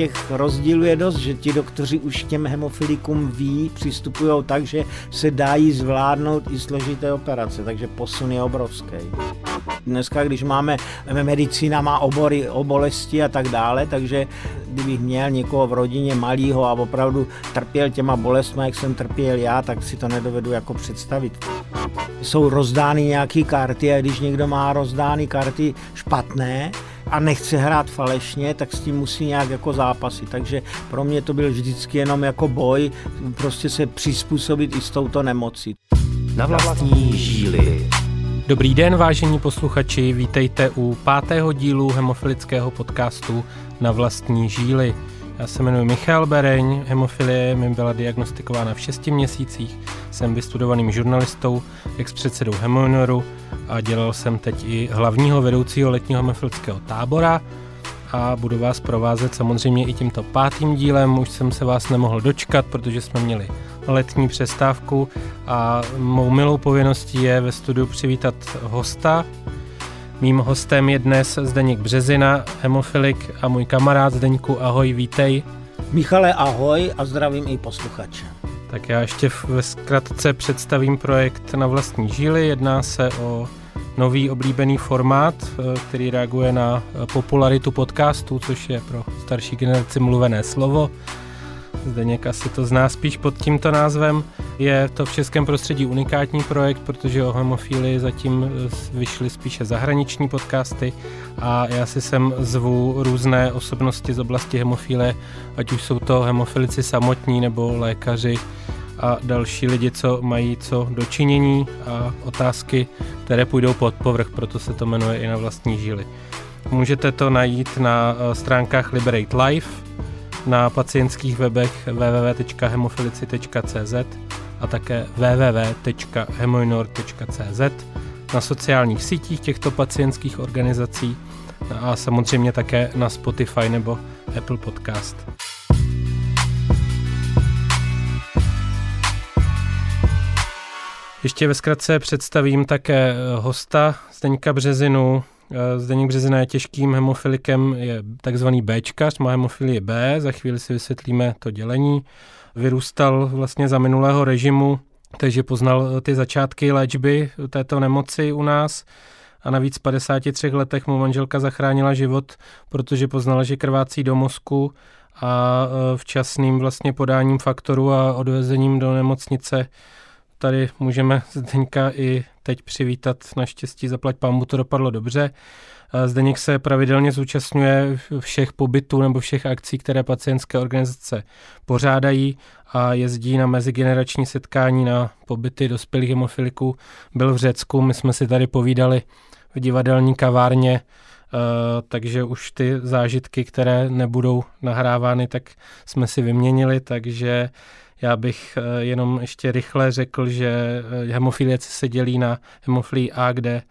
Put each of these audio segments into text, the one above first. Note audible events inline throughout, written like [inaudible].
těch rozdílů je dost, že ti doktoři už těm hemofilikům ví, přistupují tak, že se dají zvládnout i složité operace, takže posun je obrovský. Dneska, když máme, medicína má obory o bolesti a tak dále, takže kdybych měl někoho v rodině malýho a opravdu trpěl těma bolestmi, jak jsem trpěl já, tak si to nedovedu jako představit. Jsou rozdány nějaké karty a když někdo má rozdány karty špatné, a nechce hrát falešně, tak s tím musí nějak jako zápasy. Takže pro mě to byl vždycky jenom jako boj, prostě se přizpůsobit i s touto nemocí. Na vlastní žíly. Dobrý den, vážení posluchači, vítejte u pátého dílu hemofilického podcastu Na vlastní žíly. Já se jmenuji Michal Bereň, hemofilie mi byla diagnostikována v 6 měsících, jsem vystudovaným žurnalistou, ex-předsedou Hemonoru a dělal jsem teď i hlavního vedoucího letního hemofilického tábora a budu vás provázet samozřejmě i tímto pátým dílem. Už jsem se vás nemohl dočkat, protože jsme měli letní přestávku a mou milou povinností je ve studiu přivítat hosta. Mým hostem je dnes Zdeněk Březina, hemofilik a můj kamarád Zdeňku, ahoj, vítej. Michale, ahoj a zdravím i posluchače. Tak já ještě ve zkratce představím projekt na vlastní žíly. Jedná se o nový oblíbený formát, eh, který reaguje na popularitu podcastu, což je pro starší generaci mluvené slovo. Zdeněk asi to zná spíš pod tímto názvem. Je to v českém prostředí unikátní projekt, protože o hemofílii zatím eh, vyšly spíše zahraniční podcasty a já si sem zvu různé osobnosti z oblasti hemofílie, ať už jsou to hemofilici samotní nebo lékaři a další lidi, co mají co dočinění a otázky, které půjdou pod povrch, proto se to jmenuje i na vlastní žíly. Můžete to najít na eh, stránkách Liberate Life, na pacientských webech www.hemofilici.cz a také www.hemoinor.cz, na sociálních sítích těchto pacientských organizací a samozřejmě také na Spotify nebo Apple Podcast. Ještě ve zkratce představím také hosta Zdeňka Březinu, Zdeněk Březina je těžkým hemofilikem, je takzvaný Bčkař, má hemofilie B, za chvíli si vysvětlíme to dělení. Vyrůstal vlastně za minulého režimu, takže poznal ty začátky léčby této nemoci u nás a navíc v 53 letech mu manželka zachránila život, protože poznala, že krvácí do mozku a eh, včasným vlastně podáním faktoru a odvezením do nemocnice tady můžeme Zdeňka i teď přivítat. Naštěstí zaplať pámu to dopadlo dobře. Zdeněk se pravidelně zúčastňuje všech pobytů nebo všech akcí, které pacientské organizace pořádají a jezdí na mezigenerační setkání na pobyty dospělých hemofiliků. Byl v Řecku, my jsme si tady povídali v divadelní kavárně, takže už ty zážitky, které nebudou nahrávány, tak jsme si vyměnili, takže já bych eh, jenom ještě rychle řekl, že eh, hemofilie se dělí na hemofilii A, kde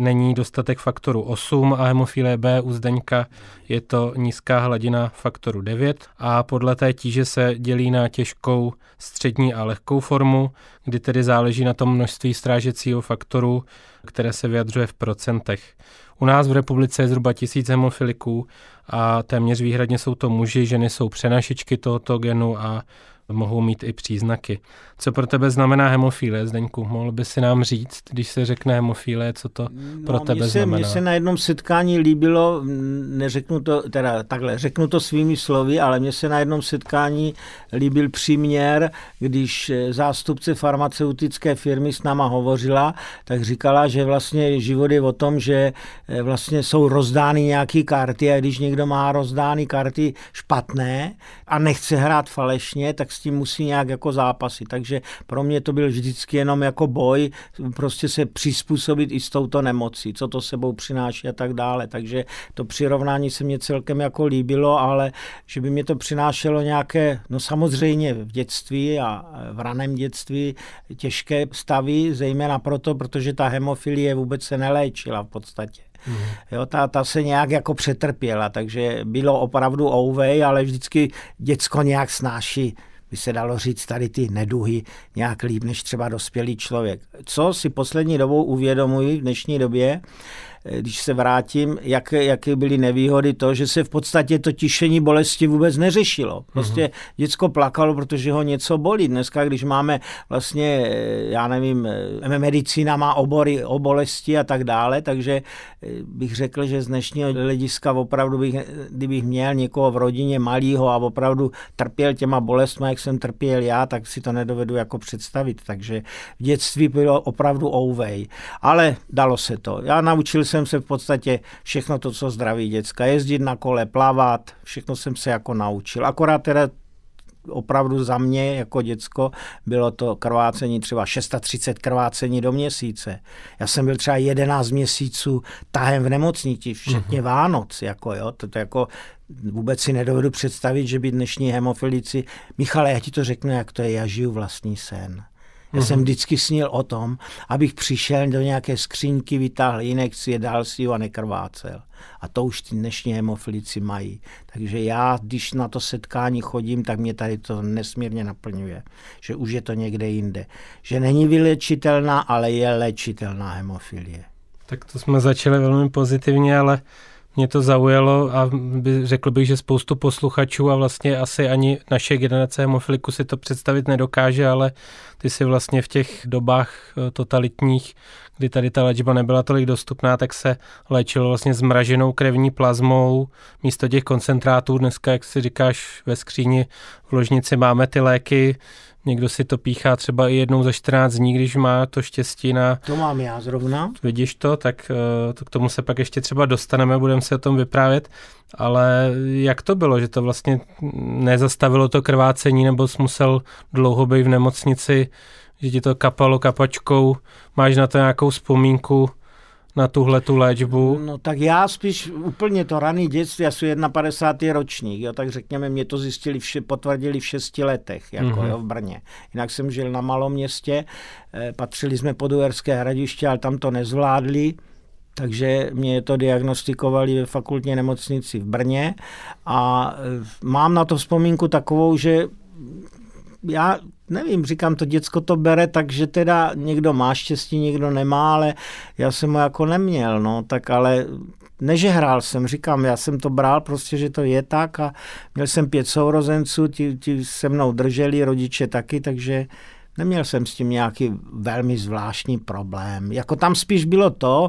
není dostatek faktoru 8 a hemofilie B u Zdeňka je to nízká hladina faktoru 9 a podle té tíže se dělí na těžkou, střední a lehkou formu, kdy tedy záleží na tom množství strážecího faktoru, které se vyjadřuje v procentech. U nás v republice je zhruba tisíc hemofiliků a téměř výhradně jsou to muži, ženy jsou přenašičky tohoto genu a mohou mít i příznaky. Co pro tebe znamená hemofilie, Zdeňku? Mohl by si nám říct, když se řekne hemofilie, co to no, pro tebe se, znamená? Mně se na jednom setkání líbilo, neřeknu to, teda takhle, řeknu to svými slovy, ale mně se na jednom setkání líbil příměr, když zástupce farmaceutické firmy s náma hovořila, tak říkala, že vlastně život je o tom, že eh, vlastně jsou rozdány nějaké karty a když někdo má rozdány karty špatné a nechce hrát falešně, tak s tím musí nějak jako zápasy. Takže pro mě to byl vždycky jenom jako boj, prostě se přizpůsobit i s touto nemocí, co to sebou přináší a tak dále. Takže to přirovnání se mě celkem jako líbilo, ale že by mě to přinášelo nějaké, no samozřejmě v dětství a v raném dětství těžké stavy, zejména proto, protože ta hemofilie vůbec se neléčila v podstatě. Mm. Jo, ta, ta se nějak jako přetrpěla, takže bylo opravdu ouvej, ale vždycky děcko nějak snáší by se dalo říct tady ty neduhy nějak líp než třeba dospělý člověk. Co si poslední dobou uvědomuji v dnešní době, když se vrátím, jak, jaké byly nevýhody to, že se v podstatě to tišení bolesti vůbec neřešilo. Prostě mm-hmm. děcko plakalo, protože ho něco bolí. Dneska, když máme vlastně, eh, já nevím, medicína má obory o bolesti a tak dále, takže bych řekl, že z dnešního hlediska opravdu bych, kdybych měl někoho v rodině malýho a opravdu trpěl těma bolestmi, jak jsem trpěl já, tak si to nedovedu jako představit. Takže v dětství bylo opravdu ouvej. Ale dalo se to. Já naučil jsem se v podstatě všechno to, co zdraví děcka. Jezdit na kole, plavat, všechno jsem se jako naučil. Akorát teda opravdu za mě jako děcko bylo to krvácení třeba 630 krvácení do měsíce. Já jsem byl třeba 11 měsíců tahem v nemocnici, včetně mm-hmm. Vánoc. Jako, jo, to, to jako vůbec si nedovedu představit, že by dnešní hemofilici... Michale, já ti to řeknu, jak to je, já žiju vlastní sen. Já jsem mhm. vždycky snil o tom, abych přišel do nějaké skřínky, vytáhl inekci, dal si ho a nekrvácel. A to už ty dnešní hemofilici mají. Takže já, když na to setkání chodím, tak mě tady to nesmírně naplňuje. Že už je to někde jinde. Že není vylečitelná, ale je léčitelná hemofilie. Tak to jsme začali velmi pozitivně, ale mě to zaujalo a by, řekl bych, že spoustu posluchačů a vlastně asi ani naše generace hemofiliku si to představit nedokáže, ale ty si vlastně v těch dobách eh, totalitních, kdy tady ta léčba nebyla tolik dostupná, tak se léčilo vlastně zmraženou krevní plazmou místo těch koncentrátů. Dneska, jak si říkáš, ve skříni v ložnici máme ty léky, Někdo si to píchá třeba i jednou za 14 dní, když má to štěstí na... To mám já zrovna. Vidíš to, tak eh, to k tomu se pak ještě třeba dostaneme, budeme se o tom vyprávět. Ale jak to bylo, že to vlastně nezastavilo to krvácení, nebo jsi musel dlouho být v nemocnici, že ti to kapalo kapačkou, máš na to nějakou vzpomínku? Na tuhle tu léčbu? No tak já spíš úplně to raný dětství, já jsem 51. ročník, jo, tak řekněme, mě to zjistili, vše, potvrdili v šesti letech, jako mm-hmm. jo, v Brně. Jinak jsem žil na malom městě, eh, patřili jsme pod Uherské hradiště, ale tam to nezvládli, takže mě to diagnostikovali ve fakultní nemocnici v Brně a eh, mám na to vzpomínku takovou, že já nevím, říkám, to děcko to bere tak, že teda někdo má štěstí, někdo nemá, ale já jsem ho jako neměl, no, tak ale nežehrál jsem, říkám, já jsem to bral prostě, že to je tak a měl jsem pět sourozenců, ti, ti se mnou drželi, rodiče taky, takže neměl jsem s tím nějaký velmi zvláštní problém. Jako tam spíš bylo to,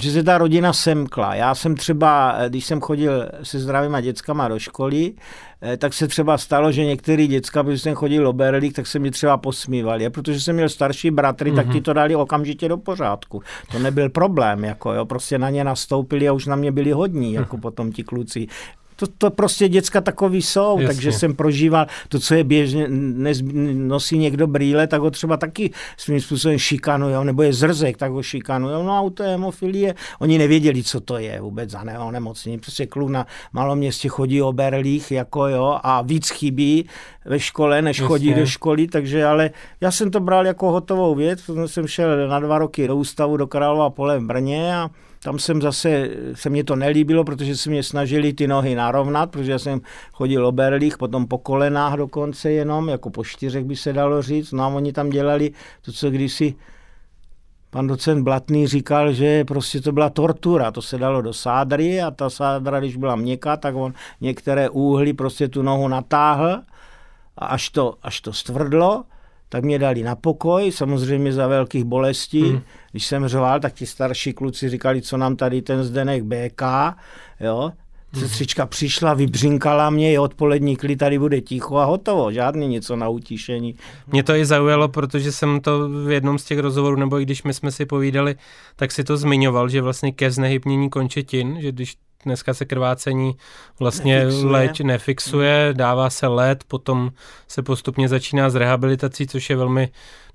že se ta rodina semkla. Já jsem třeba, když jsem chodil se zdravýma dětskama do školy, eh, tak se třeba stalo, že některý děcka, když jsem chodil o berlích, tak se mi třeba posmívali. A protože jsem měl starší bratry, mm-hmm. tak ti mhm. to dali okamžitě do pořádku. To nebyl problém, jako jo, prostě na ně nastoupili a už na mě byli hodní, jako [laughs] potom ti kluci to, to prostě děcka takový jsou, Jasně. takže jsem prožíval to, co je běžně, nez, nosí někdo brýle, tak ho třeba taky svým způsobem šikanují, nebo je zrzek, tak ho šikanují. No a u té hemofilie, oni nevěděli, co to je vůbec za onemocnění. Prostě kluk na malom městě chodí o berlích, jako jo, a víc chybí ve škole, než Jasně. chodí do školy, takže ale já jsem to bral jako hotovou věc, protože jsem šel na dva roky do ústavu do Králova pole v Brně a tam jsem zase, se mě to nelíbilo, protože se mě snažili ty nohy narovnat, protože jsem chodil o berlích, potom po kolenách dokonce jenom, jako po čtyřech by se dalo říct. No a oni tam dělali to, co kdysi pan docent Blatný říkal, že prostě to byla tortura, to se dalo do sádry a ta sádra, když byla měkká, tak on některé úhly prostě tu nohu natáhl a až to, až to stvrdlo, tak mě dali na pokoj, samozřejmě za velkých bolestí. Hmm. Když jsem řval, tak ti starší kluci říkali, co nám tady ten Zdenek BK, jo. Sestřička přišla, vybřinkala mě, je odpolední klid, tady bude ticho a hotovo, žádný něco na utišení. Mě to i zaujalo, protože jsem to v jednom z těch rozhovorů, nebo i když my jsme si povídali, tak si to zmiňoval, že vlastně ke znehybnění končetin, že když dneska se krvácení vlastně nefixuje. leč nefixuje, dává se led, potom se postupně začíná s rehabilitací, což je velmi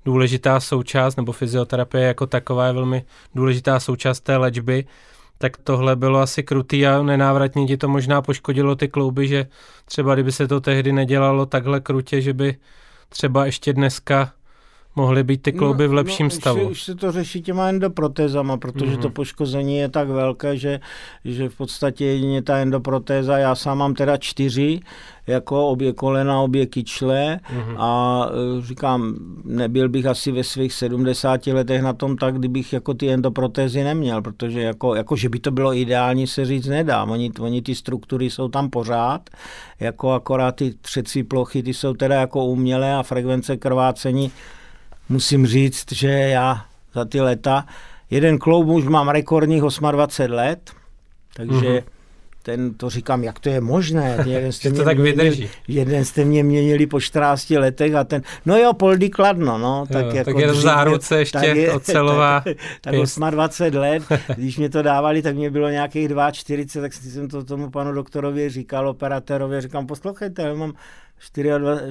důležitá součást, nebo fyzioterapie jako taková je velmi důležitá součást té léčby, tak tohle bylo asi krutý a nenávratně ti to možná poškodilo ty klouby, že třeba kdyby se to tehdy nedělalo takhle krutě, že by třeba ještě dneska mohly být ty klouby no, v lepším no, stavu. Už se, už se to řeší těma endoprotézama, protože mm-hmm. to poškození je tak velké, že, že v podstatě jedině ta endoprotéza, já sám mám teda čtyři, jako obě kolena, obě kyčle mm-hmm. a e, říkám, nebyl bych asi ve svých 70 letech na tom tak, kdybych jako ty endoprotézy neměl, protože jako, jako že by to bylo ideální, se říct nedá. Oni, oni ty struktury jsou tam pořád, jako akorát ty třecí plochy, ty jsou teda jako umělé a frekvence krvácení musím říct, že já za ty leta, jeden kloub už mám rekordních 28 let, takže mm-hmm. ten, to říkám, jak to je možné. [laughs] Jeden jste to tak vydrží. Měnili, jeden jste mě měnili po 14 letech a ten, no jo, Poldy Kladno, no. Tak, jo, jako tak je dřív, záruce ještě tak je, ocelová. [laughs] Tak, tak 28 let, [laughs] když mě to dávali, tak mě bylo nějakých 42, tak jsem to tomu panu doktorovi říkal, operatorovi, říkám, poslouchejte, já mám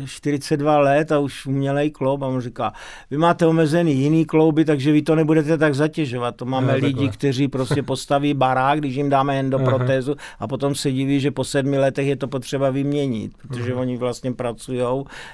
42 let a už umělej kloub a on říká, vy máte omezený jiný klouby, takže vy to nebudete tak zatěžovat. To máme no, lidi, takhle. kteří prostě postaví barák, když jim dáme endoprotézu a potom se diví, že po sedmi letech je to potřeba vyměnit, protože uh-huh. oni vlastně pracují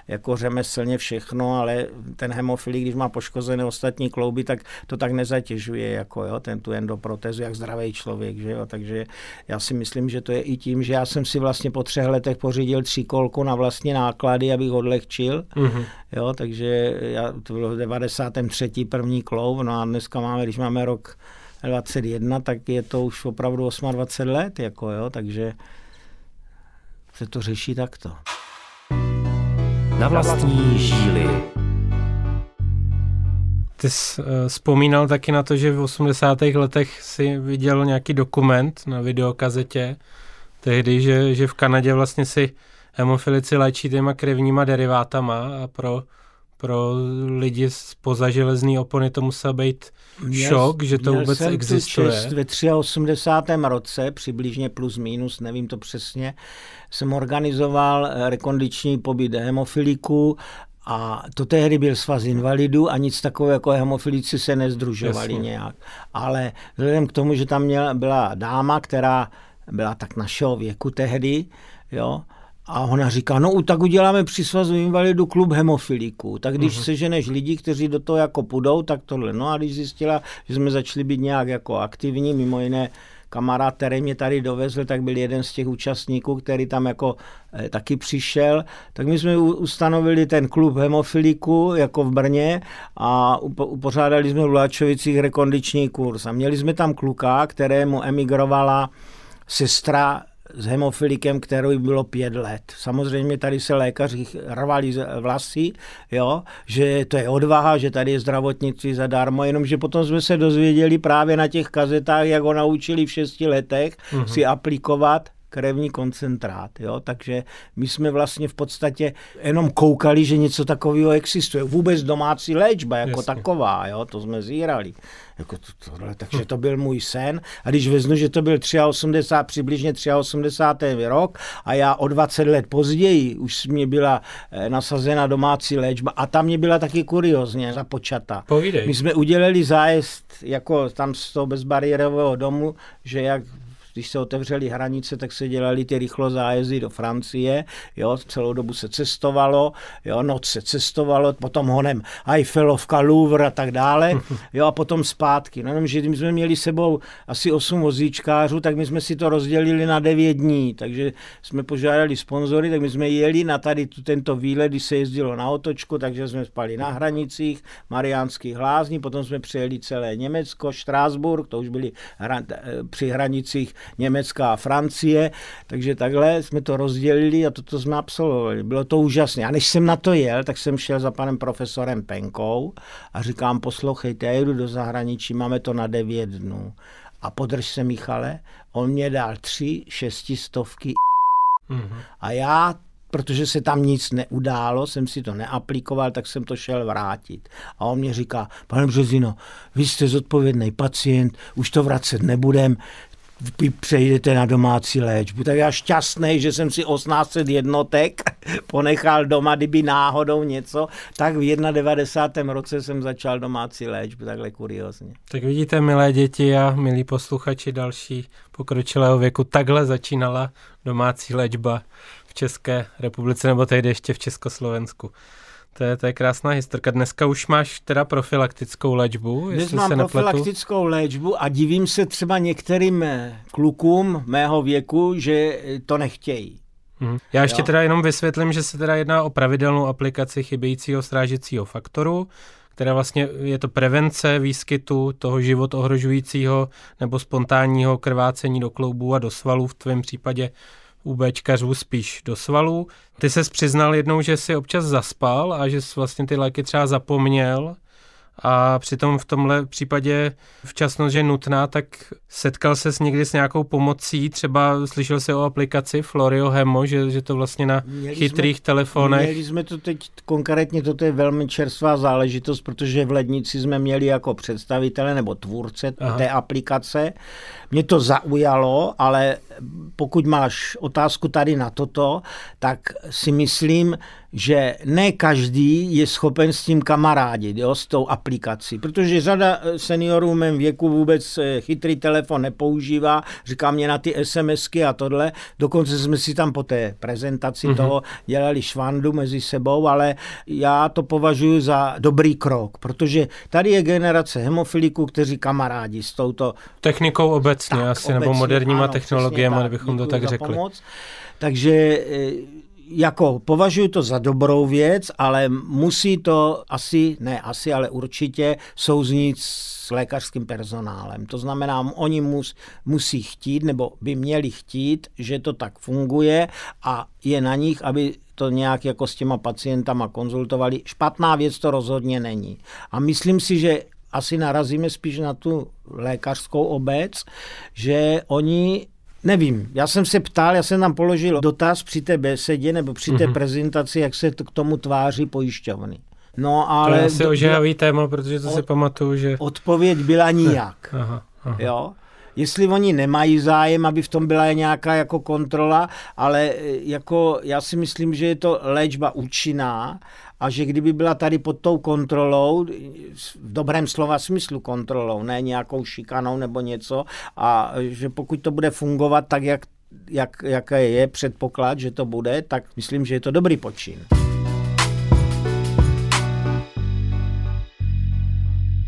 jako řemeslně všechno, ale ten hemofilí, když má poškozené ostatní klouby, tak to tak nezatěžuje jako jo, ten tu endoprotézu, jak zdravý člověk, že jo? takže já si myslím, že to je i tím, že já jsem si vlastně po třech letech pořídil tři kolku na vlastně vlastně náklady, abych odlehčil. Mm-hmm. Jo, takže já, to bylo v 93. první kloub, no a dneska máme, když máme rok 21, tak je to už opravdu 28 let, jako jo, takže se to řeší takto. Na vlastní žíly. Ty jsi uh, vzpomínal taky na to, že v 80. letech si viděl nějaký dokument na videokazetě, tehdy, že, že v Kanadě vlastně si hemofilici léčí těma krevníma derivátama a pro, pro lidi z pozaželezný opony to musel být měl, šok, že to vůbec jsem existuje. Čest ve 83. roce, přibližně plus minus, nevím to přesně, jsem organizoval rekondiční pobyt hemofiliku a to tehdy byl svaz invalidů a nic takového jako hemofilici se nezdružovali Jasně. nějak. Ale vzhledem k tomu, že tam měla, byla dáma, která byla tak našeho věku tehdy, jo, a ona říká, no tak uděláme při svazu invalidu klub hemofilíků. Tak když uh-huh. seženeš lidi, kteří do toho jako půjdou, tak tohle. No a když zjistila, že jsme začali být nějak jako aktivní, mimo jiné kamarád, který mě tady dovezl, tak byl jeden z těch účastníků, který tam jako eh, taky přišel, tak my jsme ustanovili ten klub hemofiliku jako v Brně a upo, upořádali jsme v Luáčovicích rekondiční kurz a měli jsme tam kluka, kterému emigrovala sestra s hemofilikem, který bylo pět let. Samozřejmě tady se lékaři rvali vlasy, jo, že to je odvaha, že tady je zdravotnictví zadarmo, jenomže potom jsme se dozvěděli právě na těch kazetách, jak ho naučili v šesti letech uh-huh. si aplikovat krevní koncentrát. Jo? Takže my jsme vlastně v podstatě jenom koukali, že něco takového existuje. Vůbec domácí léčba jako Jasně. taková, jo? to jsme zírali. Jako to, tohle, takže to byl můj sen. A když veznu, že to byl 83, přibližně 83. rok a já o 20 let později už mě byla eh, nasazena domácí léčba a tam mě byla taky kuriozně započata. Povídej. My jsme udělali zájezd jako tam z toho bezbariérového domu, že jak když se otevřely hranice, tak se dělali ty rychlo zájezdy do Francie, jo, celou dobu se cestovalo, jo, noc se cestovalo, potom honem Eiffelovka, Louvre a tak dále, [laughs] jo, a potom zpátky. No, že my jsme měli sebou asi 8 vozíčkářů, tak my jsme si to rozdělili na 9 dní, takže jsme požádali sponzory, tak my jsme jeli na tady tu, tento výlet, když se jezdilo na otočku, takže jsme spali na hranicích, Mariánských hlázní, potom jsme přijeli celé Německo, Štrásburg, to už byli hra, eh, při hranicích Německa a Francie, takže takhle jsme to rozdělili a toto jsme absolvovali. Bylo to úžasné. A než jsem na to jel, tak jsem šel za panem profesorem Penkou a říkám, poslouchejte, já jedu do zahraničí, máme to na devět dnů. A podrž se, Michale, on mě dal tři šestistovky mm-hmm. a já protože se tam nic neudálo, jsem si to neaplikoval, tak jsem to šel vrátit. A on mě říká, pane Březino, vy jste zodpovědný pacient, už to vracet nebudem, vy přejdete na domácí léčbu. Tak já šťastný, že jsem si 18 jednotek [laughs] ponechal doma, kdyby náhodou něco, tak v 91. roce jsem začal domácí léčbu, takhle kuriozně. Tak vidíte, milé děti a milí posluchači další pokročilého věku, takhle začínala domácí léčba v České republice, nebo tehdy ještě v Československu. To je, to je krásná historka. Dneska už máš teda profilaktickou léčbu, Dnes jestli mám se nepletu. profilaktickou léčbu a divím se třeba některým eh, klukům mého věku, že eh, to nechtějí. Mhm. Já ještě Jo. teda jenom vysvětlím, že se teda jedná o pravidelnou aplikaci chybějícího strážecího faktoru, která vlastně je to prevence výskytu toho život ohrožujícího nebo spontánního krvácení do kloubů a do svalů, v tvém případě u Bčkařů spíš do svalů. Ty ses přiznal jednou, že si občas zaspal a že jsi vlastně ty léky třeba zapomněl a přitom v tomhle případě včasnost je nutná, tak setkal ses někdy s nějakou pomocí, třeba slyšel jsi o aplikaci Florio Hemo, že, že to vlastně na Měli chytrých telefonech. Měli jsme to teď, konkrétně toto je velmi čerstvá záležitost, protože v Lednici jsme měli jako představitele nebo tvůrce. Aha. té aplikace. Mě to zaujalo, ale pokud máš otázku tady na toto, tak si myslím, že ne každý je schopen s tím kamarádit, jo, s tou aplikací, protože řada eh, seniorů v mém věku vůbec eh, chytrý telefon nepoužívá, říká mě na ty SMSky a tohle, dokonce jsme si tam po té prezentaci mm-hmm. toho dělali švandu mezi sebou, ale já to považuji za dobrý krok, protože tady je generace hemofiliků, kteří kamarádi s touto Technikou obecně tak, asi, nebo obecně, moderníma ano, technologiemi, kdybychom to tak řekli. Pomoc. Takže e, jako považuji to za dobrou věc, ale musí to asi, ne asi, ale určitě souznít s lékařským personálem. To znamená, oni mus, musí chtít, nebo by měli chtít, že to tak funguje a je na nich, aby to nějak jako s těma pacientama konzultovali. Špatná věc to rozhodně není. A myslím si, že asi narazíme spíš na tu lékařskou obec, že oni Nevím, já jsem se ptal, já jsem tam položil dotaz při té besedě nebo při té Mhm. prezentaci, jak se to k tomu tváří pojišťovny. No To ale je asi ožehavý téma, protože to si Od- pamatuju, že... odpověď byla nijak. Aha, aha. Jo? Jestli oni nemají zájem, aby v tom byla nějaká jako kontrola, ale e, jako já si myslím, že je to léčba účinná a že kdyby byla tady pod tou kontrolou, v dobrém slova smyslu kontrolou, ne nějakou šikanou nebo něco, a že pokud to bude fungovat tak, jak, jak, jaké je předpoklad, že to bude, tak myslím, že je to dobrý počin.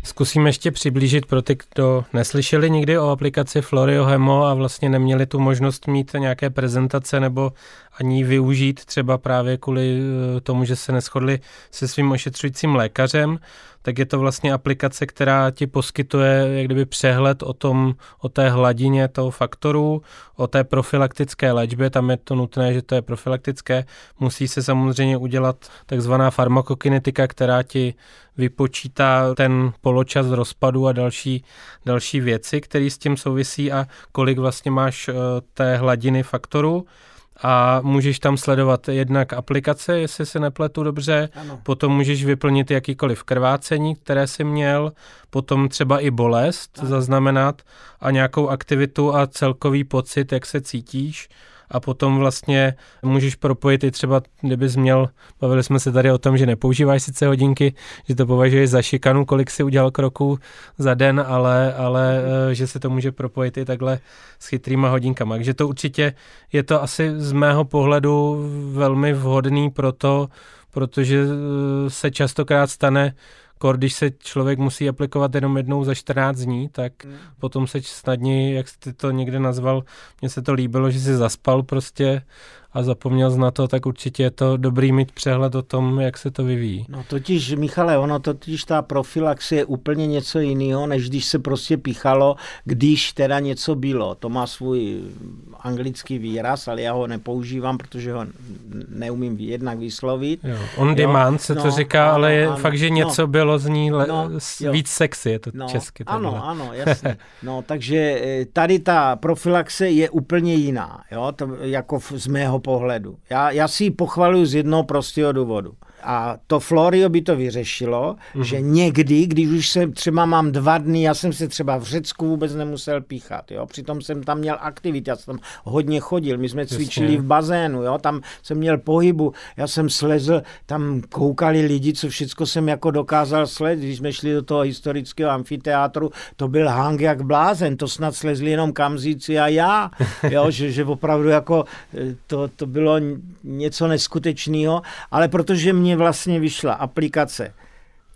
Zkusím ještě přiblížit pro ty, kdo neslyšeli nikdy o aplikaci Florio Hemo a vlastně neměli tu možnost mít nějaké prezentace nebo ani využít třeba právě kvůli eh, tomu, že se neschodli se svým ošetřujícím lékařem, tak je to vlastně aplikace, která ti poskytuje jak kdyby přehled o tom, o té hladině toho faktoru, o té profilaktické léčbě, tam je to nutné, že to je profilaktické, musí se samozřejmě udělat takzvaná farmakokinetika, která ti vypočítá ten poločas rozpadu a další, další věci, které s tím souvisí a kolik vlastně máš eh, té hladiny faktoru a můžeš tam sledovat jednak aplikace, jestli se nepletu dobře, Ano. potom můžeš vyplnit jakýkoliv krvácení, které jsi měl, potom třeba i bolest Ano. zaznamenat a nějakou aktivitu a celkový pocit, jak se cítíš a potom vlastně můžeš propojit i třeba, kdybys měl, bavili jsme se tady o tom, že nepoužíváš sice hodinky, že to považuješ za šikanu, kolik si udělal kroků za den, ale, ale eh, že se to může propojit i takhle s chytrýma hodinkama. Takže to určitě je to asi z mého pohledu velmi vhodný pro to, protože eh, se častokrát stane, kor, když se člověk musí aplikovat jenom jednou za 14 dní, tak potom se snadněji, jak jsi to někde nazval, mně se to líbilo, že jsi zaspal prostě a zapomněl na to, tak určitě je to dobrý mít přehled o tom, jak se to vyvíjí. No totiž, Michale, ono totiž ta profilaxe je úplně něco jiného, než když se prostě píchalo, když teda něco bylo. To má svůj anglický výraz, ale já ho nepoužívám, protože ho neumím jednak vyslovit. Jo, on Jo, demand se to no, říká, ano, ale je ano, fakt, že no. něco bylo z ní le- No, jo. víc sexy, je to No, česky. ano, takhle. ano, [laughs] jasně. No, takže eh, tady ta profilaxe je úplně jiná, jo, to jako z mého pohledu. Já, já si ji pochvaluji z jednoho prostého důvodu. A to Florio by to vyřešilo, mm-hmm. že někdy, když už jsem třeba mám dva dny, já jsem se třeba v Řecku vůbec nemusel píchat, jo, přitom jsem tam měl aktivit, já jsem tam hodně chodil, my jsme cvičili Jasně. v bazénu, jo, tam jsem měl pohybu, já jsem slezl, tam koukali lidi, co všecko jsem jako dokázal slezt, když jsme šli do toho historického amfiteátru, to byl hang jak blázen, to snad slezli jenom kamzíci a já, [laughs] jo, že, že opravdu jako eh, to, to bylo něco neskutečného, ale protože mě vlastně vyšla aplikace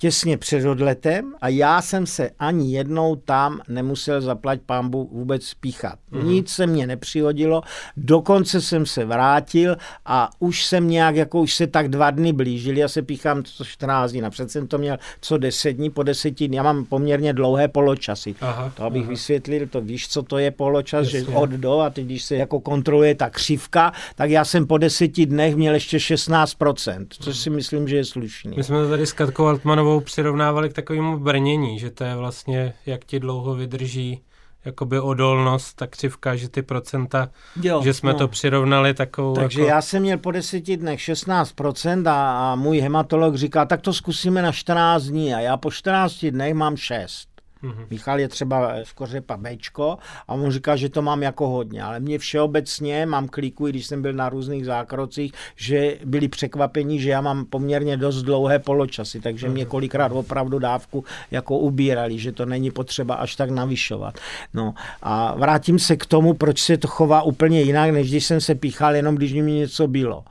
těsně před odletem a já jsem se ani jednou tam nemusel zaplať pámbu vůbec píchat. Mm-hmm. Nic se mě nepřihodilo, dokonce jsem se vrátil a už jsem nějak, jako už se tak dva dny blížili, já se píchám co 14 dní, napřed jsem to měl co 10 dní, po 10 dní, já mám poměrně dlouhé poločasy. Aha, to abych aha. vysvětlil, to víš, co to je poločas, Jasně. že od do a teď, když se jako kontroluje ta křivka, tak já jsem po 10 dnech měl ještě 16%, což si myslím, že je slušný. My jsme tady s Katkou Altmanovou Adamovou přirovnávali k takovému brnění, že to je vlastně, jak ti dlouho vydrží jakoby odolnost, ta křivka, že ty procenta, jo, že jsme no. to přirovnali takovou... Takže jako... já jsem měl po deseti dnech 16% a, a můj hematolog říká, tak to zkusíme na 14 dní a já po 14 dnech mám 6. Mm-hmm. Michal je třeba v kořepa Bčko a on říká, že to mám jako hodně, ale mě všeobecně mám kliku, když jsem byl na různých zákrocích, že byli překvapení, že já mám poměrně dost dlouhé poločasy, takže mm-hmm. mě mhm. kolikrát opravdu dávku jako ubírali, že to není potřeba až tak navyšovat. No a vrátím se k tomu, proč se to chová úplně jinak, než když jsem se píchal, jenom když mi něco bylo.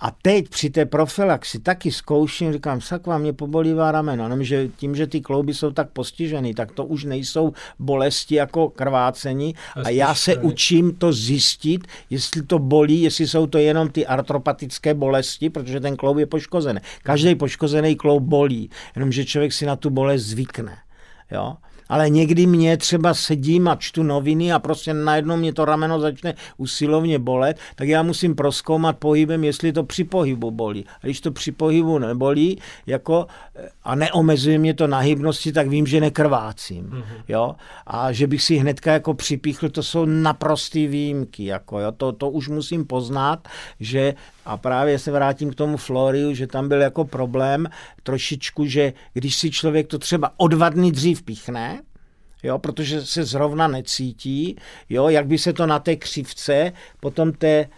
A teď při té profilaxi taky zkouším, říkám, sakva, mě pobolívá rameno. No, že tím, že ty klouby jsou tak postižený, tak to už nejsou bolesti jako krvácení. A já se učím to zjistit, jestli to bolí, jestli jsou to jenom ty artropatické bolesti, protože ten kloub je poškozený. Každý poškozený kloub bolí, jenomže člověk si na tu bolest zvykne. Jo? Ale někdy mě třeba sedím a čtu noviny a prostě najednou mě to rameno začne usilovně bolet, tak já musím proskoumat pohybem, jestli to při pohybu bolí. A když to při pohybu nebolí jako, a neomezuje mě to na hybnosti, tak vím, že nekrvácím. Mm-hmm. Jo? A že bych si hnedka jako připíchl, to jsou naprostý výjimky. Jako, jo? To, to už musím poznat, že a právě se vrátím k tomu Floriu, že tam byl jako problém trošičku, že když si člověk to třeba o dva dny dřív píchne, jo, protože se zrovna necítí, jo, jak by se to na té křivce potom té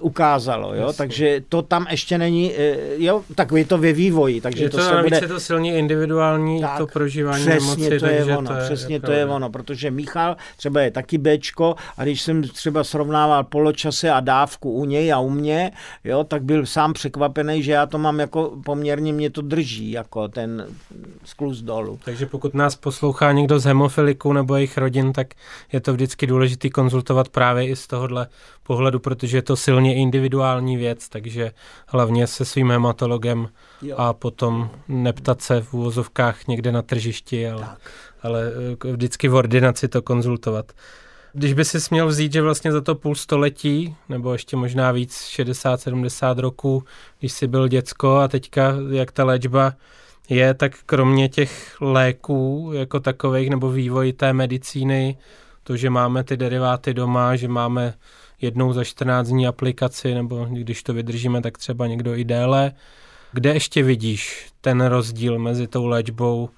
ukázalo, jo? takže to tam ještě není, eh, jo, tak je to ve vývoji, takže je to, to se bude... je to silně individuální, tak, to prožívání přesně nemoci, to je ono, to je přesně jako... to je ono, protože Michal třeba je taky Bčko a když jsem třeba srovnával poločase a dávku u něj a u mě, jo, tak byl sám překvapený, že já to mám jako poměrně mě to drží, jako ten skluz dolů. Takže pokud nás poslouchá někdo z hemofiliku nebo jejich rodin, tak je to vždycky důležité konzultovat právě i z tohohle pohledu, protože je to silně individuální věc, takže hlavně se svým hematologem jo. a potom neptat se v úvozovkách někde na tržišti, ale, ale eh, vždycky v ordinaci to konzultovat. Když by si směl vzít, že vlastně za to půl století, nebo ještě možná víc, 60-70 roků, když jsi byl děcko a teďka jak ta léčba je, tak kromě těch léků jako takových nebo vývoj té medicíny, to, že máme ty deriváty doma, že máme jednou za 14 dní aplikaci, nebo když to vydržíme, tak třeba někdo i déle. Kde ještě vidíš ten rozdíl mezi tou léčbou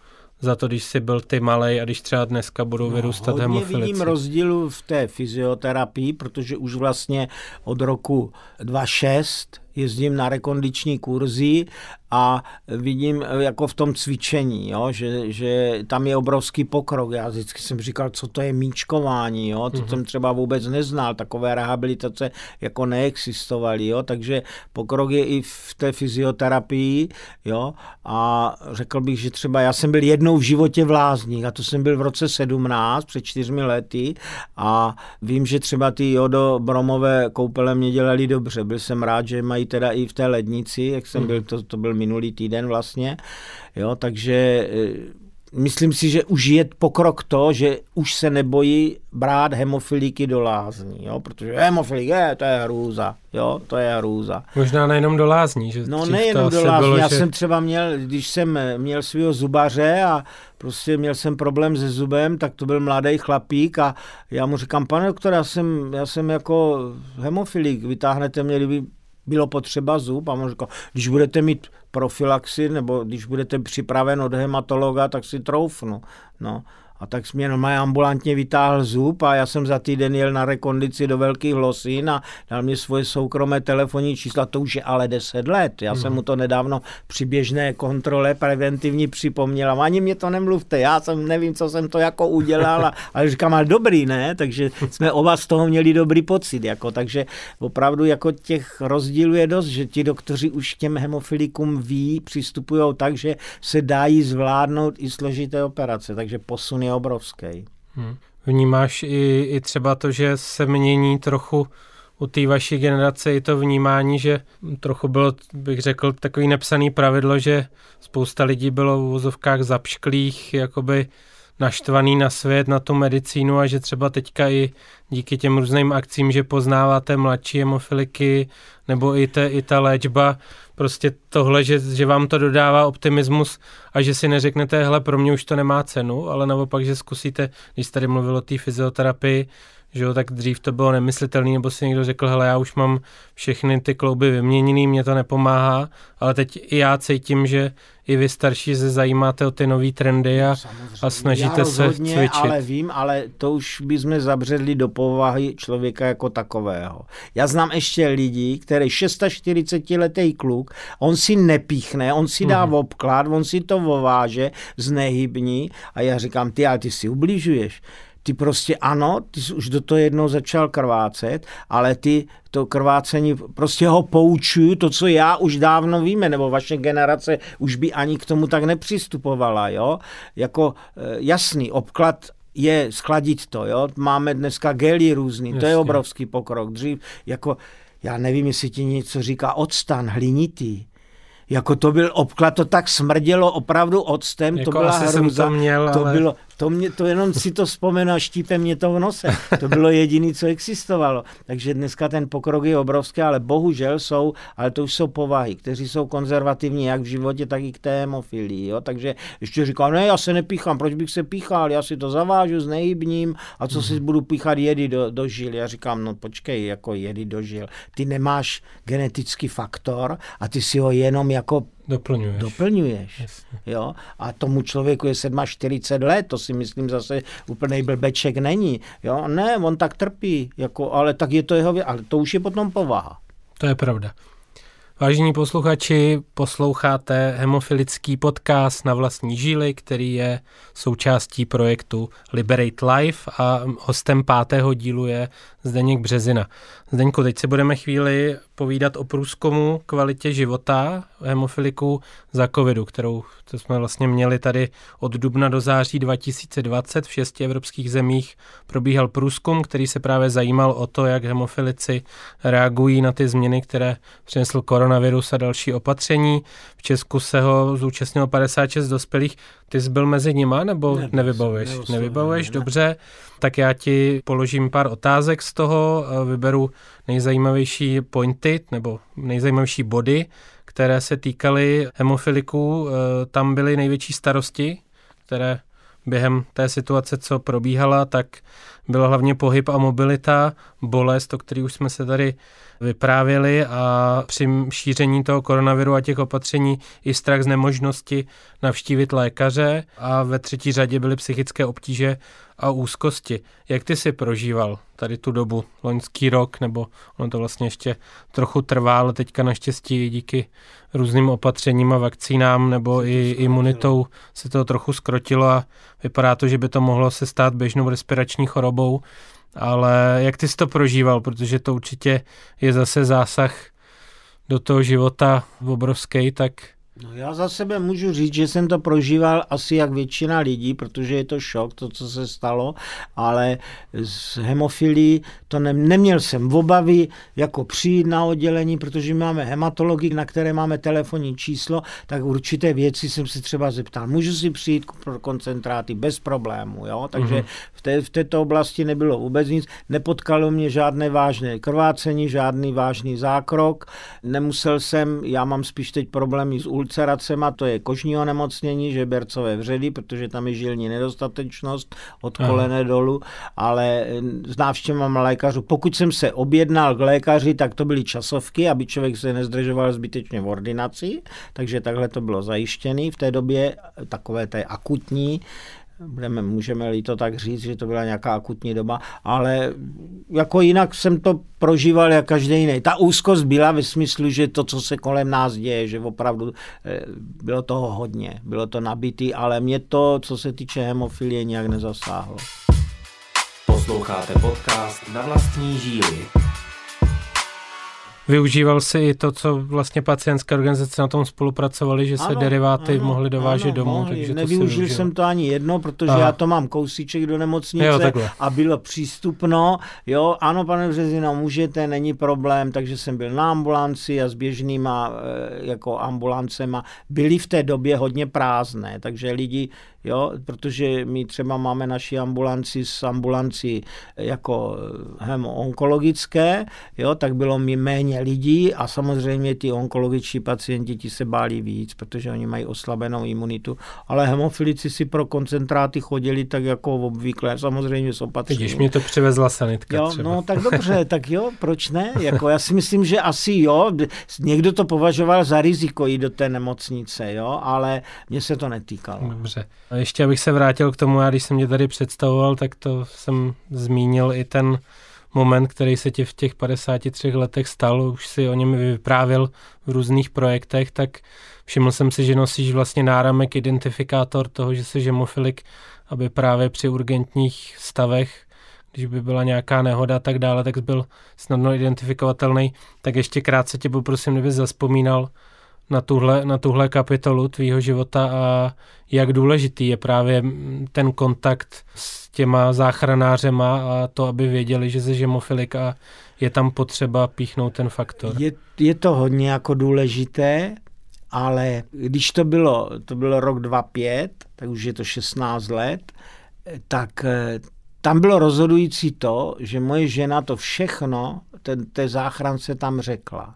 za to, když jsi byl ty malej a když třeba dneska budou no, vyrůstat no, hemofilici? vidím rozdíl v té fyzioterapii, protože už vlastně od roku 2006 jezdím na rekondiční kurzy a vidím eh, jako v tom cvičení, jo, že, že tam je obrovský pokrok. Já vždycky jsem říkal, co to je míčkování, jo, to mm-hmm. jsem třeba vůbec neznal, takové rehabilitace jako neexistovaly, jo, takže pokrok je i v té fyzioterapii, jo, a řekl bych, že třeba já jsem byl jednou v životě v Lázních a to jsem byl v roce 17, před čtyřmi lety. A vím, že třeba ty jodo bromové koupele mě dělali dobře, byl jsem rád, že mají teda i v té lednici, jak jsem byl, to, to byl minulý týden vlastně, jo, takže eh, myslím si, že už je pokrok to, že už se nebojí brát hemofiliky do lázní, jo, protože hemofilik, je, to je hrůza, jo, to je hrůza. Možná nejenom do lázní, že No nejenom do lázní, bylo, já že... jsem třeba měl, když jsem měl svého zubaře a prostě měl jsem problém se zubem, tak to byl mladý chlapík a já mu říkám, pane doktor, já jsem, já jsem jako hemofilik, vytáhnete mě, kdyby bylo potřeba zub a on říkal, když budete mít profilaxi nebo když budete připraven od hematologa, tak si troufnu. No. A tak jsi mě normálně ambulantně vytáhl zub a já jsem za týden jel na rekondici do Velkých Losín a dal mi svoje soukromé telefonní čísla, to už je ale 10 let. Já mm. jsem mu to nedávno při běžné kontrole preventivní připomněl. Ani mě to nemluvte, já jsem nevím, co jsem to jako udělal, ale říkám, ale dobrý, ne? Takže jsme oba z toho měli dobrý pocit. Jako, takže opravdu jako těch rozdílů je dost, že ti doktoři už těm hemofilikům ví, přistupují tak, že se dají zvládnout i složité operace, takže posun je obrovský. Hmm. Vnímáš i, i třeba to, že se mění trochu u té vaší generace i to vnímání, že trochu bylo, bych řekl, takový nepsaný pravidlo, že spousta lidí bylo v vozovkách zapšklých, jakoby naštvaný na svět, na tu medicínu a že třeba teďka i díky těm různým akcím, že poznáváte mladší hemofiliky nebo i, te, i ta léčba, prostě tohle, že, že vám to dodává optimismus a že si neřeknete, hele, pro mě už to nemá cenu, ale naopak, že zkusíte, když tady mluvil o té fyzioterapii, že jo, tak dřív to bylo nemyslitelné, nebo si někdo řekl, hele, já už mám všechny ty klouby vyměněný, mě to nepomáhá, ale teď i já cítím, že i vy starší se zajímáte o ty nové trendy a, a snažíte se cvičit. ale vím, ale to už bychom zabředli do povahy člověka jako takového. Já znám ještě lidi, který 640-letý kluk, on si nepíchne, on si dá mm. obklad, on si to vováže, znehybní a já říkám, ty, ale ty si ubližuješ ty prostě ano, ty jsi už do toho jednou začal krvácet, ale ty to krvácení, prostě ho poučuju, to, co já už dávno víme, nebo vaše generace už by ani k tomu tak nepřistupovala, jo. Jako eh, jasný, obklad je skladit to, jo. Máme dneska gely různý, Jasně. to je obrovský pokrok. Dřív, jako, já nevím, jestli ti něco říká odstan, hlinitý, jako to byl obklad, to tak smrdělo opravdu octem, jako to byla hruza, to, měl, to ale... bylo, to, mě, to jenom si to vzpomenu a štípe mě to v nose. To bylo jediné, co existovalo. Takže dneska ten pokrok je obrovský, ale bohužel jsou, ale to už jsou povahy, kteří jsou konzervativní jak v životě, tak i k té hemofilii. Jo? Takže ještě říkám, ne, já se nepíchám, proč bych se píchal, já si to zavážu s nehybním a co mm-hmm. si budu píchat jedy do, do žil. Já říkám, no počkej, jako jedy do žil. Ty nemáš genetický faktor a ty si ho jenom jako Doplňuješ. Doplňuješ. Jo? A tomu člověku je 47 let, to si myslím zase úplný blbeček není. Jo? Ne, on tak trpí, jako, ale tak je to jeho, ale to už je potom povaha. To je pravda. Vážení posluchači, posloucháte hemofilický podcast na vlastní žíly, který je součástí projektu Liberate Life a hostem pátého dílu je Zdeněk Březina. Zdeňku, teď si budeme chvíli povídat o průzkumu kvalitě života hemofiliků za covidu, kterou to jsme vlastně měli tady od dubna do září 2020 v šesti evropských zemích probíhal průzkum, který se právě zajímal o to, jak hemofilici reagují na ty změny, které přinesl koronavirus a další opatření. V Česku se ho zúčastnilo 56 dospělých. Ty jsi byl mezi nima nebo ne, nevybavuješ? Nevybavuješ, dobře. Tak já ti položím pár otázek z toho, vyberu nejzajímavější pointy nebo nejzajímavější body, které se týkaly hemofiliků. E, tam byly největší starosti, které během té situace, co probíhala, tak byla hlavně pohyb a mobilita, bolest, o který už jsme se tady vyprávěli a při šíření toho koronaviru a těch opatření i strach z nemožnosti navštívit lékaře a ve třetí řadě byly psychické obtíže a úzkosti. Jak ty si prožíval tady tu dobu, loňský rok, nebo ono to vlastně ještě trochu trvá, ale teďka naštěstí díky různým opatřením a vakcínám nebo i imunitou se to trochu skrotilo a vypadá to, že by to mohlo se stát běžnou respirační chorobou. Ale jak ty jsi to prožíval, protože to určitě je zase zásah do toho života obrovský, tak No já za sebe můžu říct, že jsem to prožíval asi jak většina lidí, protože je to šok, to, co se stalo, ale z hemofilii to ne, neměl jsem v obavy jako přijít na oddělení, protože máme hematologii, na které máme telefonní číslo, tak určité věci jsem si třeba zeptal. Můžu si přijít pro koncentráty bez problému, jo? takže mm-hmm. v, té, v této oblasti nebylo vůbec nic, nepotkalo mě žádné vážné krvácení, žádný vážný zákrok, nemusel jsem, já mám spíš teď problémy s ulceracema, to je kožní onemocnění, žebercové vředy, protože tam je žilní nedostatečnost od kolene Aha. dolů, ale s návštěvama lékařů, pokud jsem se objednal k lékaři, tak to byly časovky, aby člověk se nezdržoval zbytečně v ordinaci, takže takhle to bylo zajištěné v té době, takové té akutní budeme, můžeme-li to tak říct, že to byla nějaká akutní doba, ale jako jinak jsem to prožíval jak každý jiný. Ta úzkost byla ve smyslu, že to, co se kolem nás děje, že opravdu eh, bylo toho hodně, bylo to nabitý, ale mě to, co se týče hemofilie, nějak nezasáhlo. Posloucháte podcast na vlastní žíly. Využíval si i to, co vlastně pacientské organizace na tom spolupracovali, že se Ano, deriváty ano, mohly dovážet ano, domů. mohli. Takže to Nevyužil si jsem to ani jedno, protože Aha. já to mám kousíček do nemocnice Jo, takhle. a bylo přístupno. Jo, ano, pane Březino, můžete, není problém, takže jsem byl na ambulanci a s běžnýma eh, jako ambulancema byly v té době hodně prázdné, takže lidi, jo, protože my třeba máme naši ambulanci s ambulancí jako eh, hemo-onkologické, jo, tak bylo mi méně lidí a samozřejmě ty onkologičtí pacienti ti se báli víc, protože oni mají oslabenou imunitu, ale hemofilici si pro koncentráty chodili tak jako obvykle, samozřejmě s opatřením. Vidíš, mě to přivezla sanitka Jo, třeba. no tak [laughs] dobře, tak jo, proč ne? Jako já si myslím, že asi jo, někdo to považoval za riziko jít do té nemocnice, jo, ale mně se to netýkalo. Dobře. Ještě abych se vrátil k tomu, já když jsem tě tady představoval, tak to jsem zmínil i ten moment, který se ti v těch 53 letech stal, už si o něm vyprávěl v různých projektech, tak všiml jsem si, že nosíš vlastně náramek, identifikátor toho, že jsi hemofilik, aby právě při urgentních stavech když by byla nějaká nehoda a tak dále, tak byl snadno identifikovatelný. Tak ještě krátce tě poprosím, kdyby zaspomínal na tuhle, na tuhle kapitolu tvýho života a jak důležitý je právě ten kontakt s těma záchranářema a to, aby věděli, že jsi hemofilik a je tam potřeba píchnout ten faktor. Je, je to hodně jako důležité, ale když to bylo, to bylo rok 2005, tak už je to 16 let, tak eh, tam bylo rozhodující to, že moje žena to všechno ten, té záchrance tam řekla.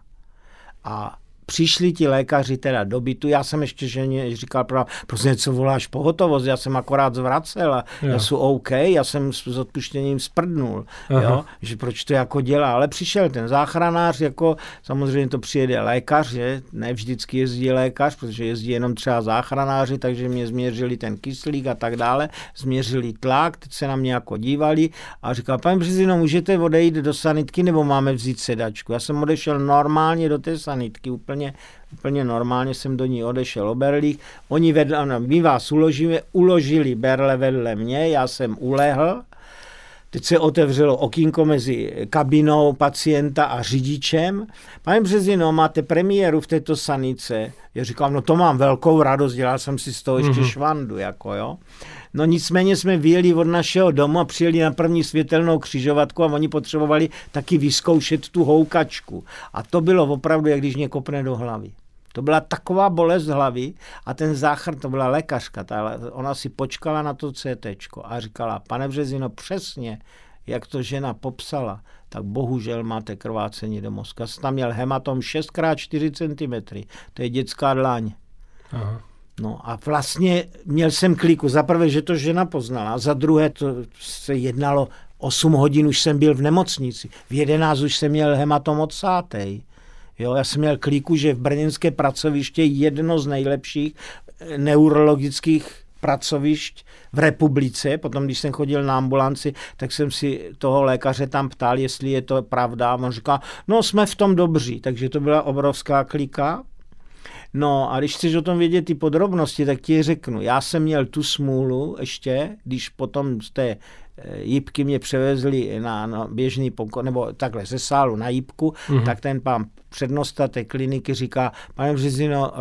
A přišli ti lékaři teda do bytu, já jsem ještě ženě říkal, prostě něco voláš pohotovost, já jsem akorát zvracel a Jo. já jsem OK, já jsem s, s odpuštěním sprdnul, Aha. jo, že proč to jako dělá, ale přišel ten záchranář, jako samozřejmě to přijede lékař, že ne vždycky jezdí lékař, protože jezdí jenom třeba záchranáři, takže mě změřili ten kyslík a tak dále, změřili tlak, teď se na mě jako dívali a říkal, pane Březino, můžete odejít do sanitky nebo máme vzít sedačku? Já jsem odešel normálně do té sanitky, úplně, úplně normálně jsem do ní odešel o berlích. Oni vedle, ano, my vás uložíme, uložili berle vedle mě, já jsem ulehl, Teď se otevřelo okýnko mezi kabinou pacienta a řidičem. Pane Březino, máte premiéru v této sanice? Já říkám, no to mám velkou radost, dělal jsem si z toho ještě Mhm. švandu, jako jo. No nicméně jsme vyjeli od našeho domu a přijeli na první světelnou křižovatku a oni potřebovali taky vyzkoušet tu houkačku. A to bylo opravdu, jak když mě kopne do hlavy. To byla taková bolest hlavy a ten záchr, to byla lékařka, ta, ona si počkala na to CT a říkala, pane Březino, přesně, jak to žena popsala, tak bohužel máte krvácení do jsem tam měl hematom 6x4 cm, to je dětská dláň. Aha. No a vlastně měl jsem kliku. Za prvé, že to žena poznala, za druhé to se jednalo 8 hodin už jsem byl v nemocnici. V 11 už jsem měl hematom odsátej. Jo, já jsem měl klíku, že v brněnské pracoviště jedno z nejlepších eh, neurologických pracovišť v republice. Potom, když jsem chodil na ambulanci, tak jsem si toho lékaře tam ptal, jestli je to pravda. On říká, no jsme v tom dobří. Takže to byla obrovská klika. No a když chceš o tom vědět ty podrobnosti, tak ti řeknu. Já jsem měl tu smůlu ještě, když potom z té eh, jípky mě převezli na, na běžný pokoj, nebo takhle ze sálu na jípku, Mhm. mm-hmm. tak ten pán přednosta té kliniky říká, pane Březino,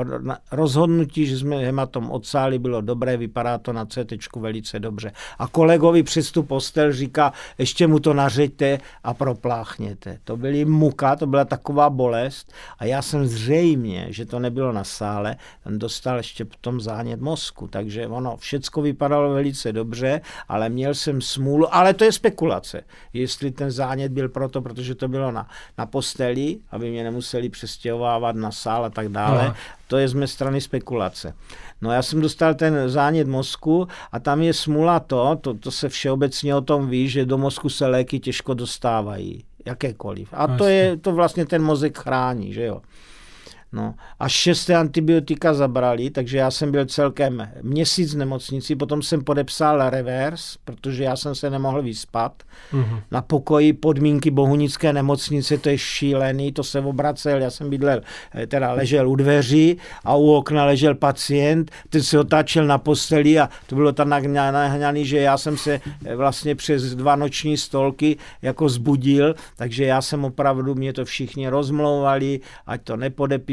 rozhodnutí, že jsme hematom odsáli, bylo dobré, vypadá to na CT velice dobře. A kolegovi přes tu postel říká, ještě mu to nařeďte a propláchněte. To byly muka, to byla taková bolest a já jsem zřejmě, že to nebylo na sále, dostal ještě potom zánět mozku, takže ono všecko vypadalo velice dobře, ale měl jsem smůlu, ale to je spekulace, jestli ten zánět byl proto, protože to bylo na, na posteli, aby mě nemuseli přestěhovávat na sál a tak dále. Aha. To je z mé strany spekulace. No já jsem dostal ten zánět mozku a tam je smula to, to, to se všeobecně o tom ví, že do mozku se léky těžko dostávají, jakékoliv. A to je, to vlastně ten mozek chrání, že jo. No, a šesté antibiotika zabrali, takže já jsem byl celkem měsíc v nemocnici, potom jsem podepsal revers, protože já jsem se nemohl vyspat. Mm-hmm. Na pokoji podmínky Bohunické nemocnice, to je šílený, to se obracel, já jsem bydlel, eh, teda ležel u dveří a u okna ležel pacient, ten se otáčel na posteli a to bylo tak nahňaný, že já jsem se eh, vlastně přes dva noční stolky jako zbudil, takže já jsem opravdu, mě to všichni rozmlouvali, ať to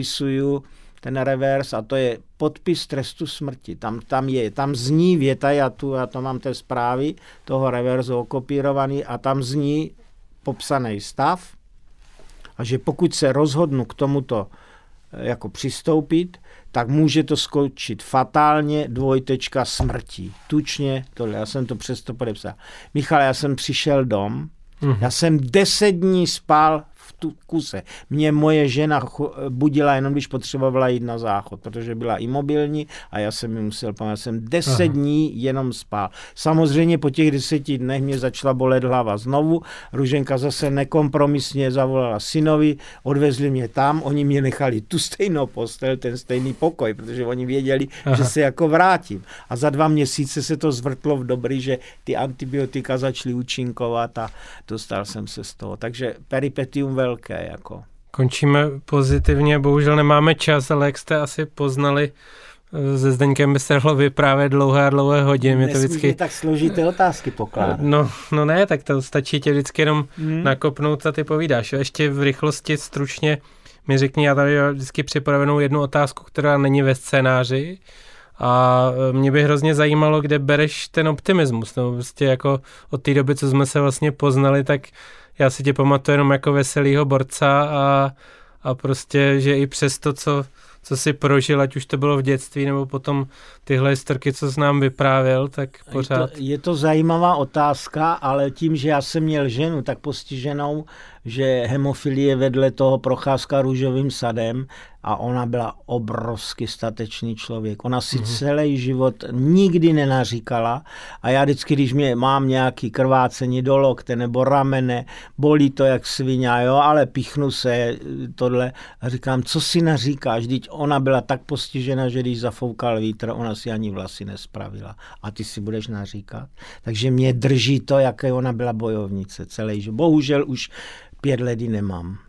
nepodepisuju, ten revers a to je podpis trestu smrti. Tam, tam je, tam zní věta, já tu, já to mám té zprávy toho reverzu okopírovaný a tam zní popsaný stav a že pokud se rozhodnu k tomuto eh, jako přistoupit, tak může to skočit fatálně dvojtečka smrti. Tučně tohle, já jsem to přesto podepsal. Michal, já jsem přišel dom, mm-hmm. já jsem deset dní spal tu kuse. Mě moje žena budila jenom, když potřebovala jít na záchod, protože byla imobilní a já jsem mi musel pamatovat. Jsem deset Aha. dní jenom spal. Samozřejmě po těch deseti dnech mě začala bolet hlava znovu. Ruženka zase nekompromisně zavolala synovi, odvezli mě tam, oni mě nechali tu stejnou postel, ten stejný pokoj, protože oni věděli, Aha. že se jako vrátím. A za dva měsíce se to zvrtlo v dobrý, že ty antibiotika začaly účinkovat a dostal jsem se z toho. Takže peripetium velké. Jako. Končíme pozitivně, bohužel nemáme čas, ale jak jste asi poznali, se Zdeňkem by se dalo vyprávět dlouhé a dlouhé hodiny. Mě to vždycky... tak složité otázky pokládat. No, no ne, tak to stačí tě vždycky jenom hmm. nakopnout a ty povídáš. Ještě v rychlosti stručně mi řekni, já tady vždycky připravenou jednu otázku, která není ve scénáři, a mě by hrozně zajímalo, kde bereš ten optimismus. No, prostě jako od té doby, co jsme se vlastně poznali, tak já si tě pamatuju jenom jako veselýho borca a, a prostě, že i přes to, co, co si prožil, ať už to bylo v dětství nebo potom tyhle historky, co jsi nám vyprávěl, tak pořád. Je to, je to zajímavá otázka, ale tím, že já jsem měl ženu tak postiženou, že hemofilie vedle toho procházka růžovým sadem a ona byla obrovsky statečný člověk. Ona si mm-hmm. celý život nikdy nenaříkala a já vždycky, když mě mám nějaký krvácení do lokte nebo ramene, bolí to jak svině, jo, ale pichnu se tohle a říkám, co si naříkáš, vždyť ona byla tak postižena, že když zafoukal vítr, ona si ani vlasy nespravila a ty si budeš naříkat. Takže mě drží to, jaké ona byla bojovnice celý život. Bohužel už pět let nemám.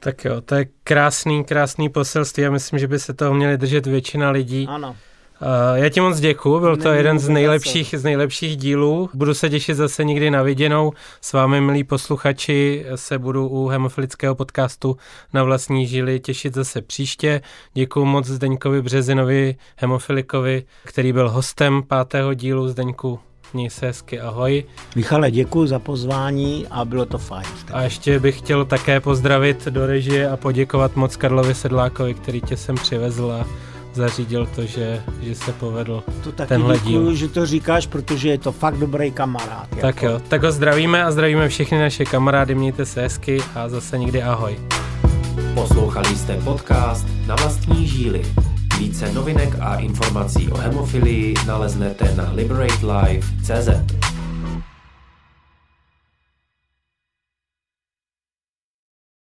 Tak jo, to je krásný, krásný poselství. Já myslím, že by se toho měli držet většina lidí. Ano. Uh, já ti moc děkuju, byl to Není jeden z nejlepších, z nejlepších dílů. Budu se těšit zase někdy na viděnou. S vámi, milí posluchači, se budu u hemofilického podcastu na vlastní žili těšit zase příště. Děkuju moc Zdeňkovi Březinovi, hemofilikovi, který byl hostem pátého dílu. Zdeňku, Měj se hezky, ahoj. Michale, děkuji za pozvání a bylo to fajn. A ještě bych chtěl také pozdravit do režie a poděkovat moc Karlovi Sedlákovi, který tě sem přivezl a zařídil to, že, že se povedl to taky tenhle děkuju, díl. že to říkáš, protože je to fakt dobrý kamarád. Tak jako. jo, tak ho zdravíme a zdravíme všechny naše kamarády, mějte se hezky a zase někdy ahoj. Poslouchali jste podcast Na vlastní žíly. Více novinek a informací o hemofilii naleznete na liberatelife.cz.